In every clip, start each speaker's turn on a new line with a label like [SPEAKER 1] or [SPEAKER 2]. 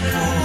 [SPEAKER 1] simple.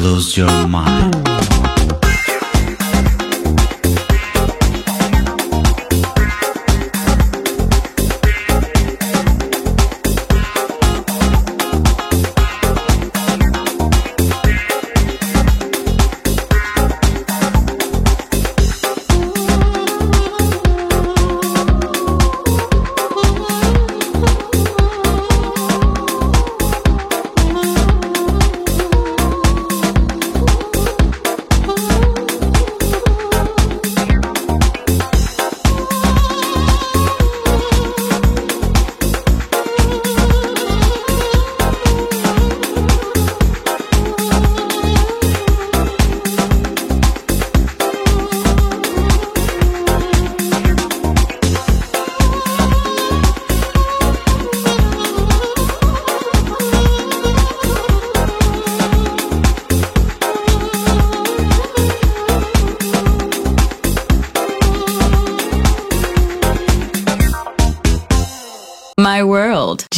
[SPEAKER 2] Close your mind.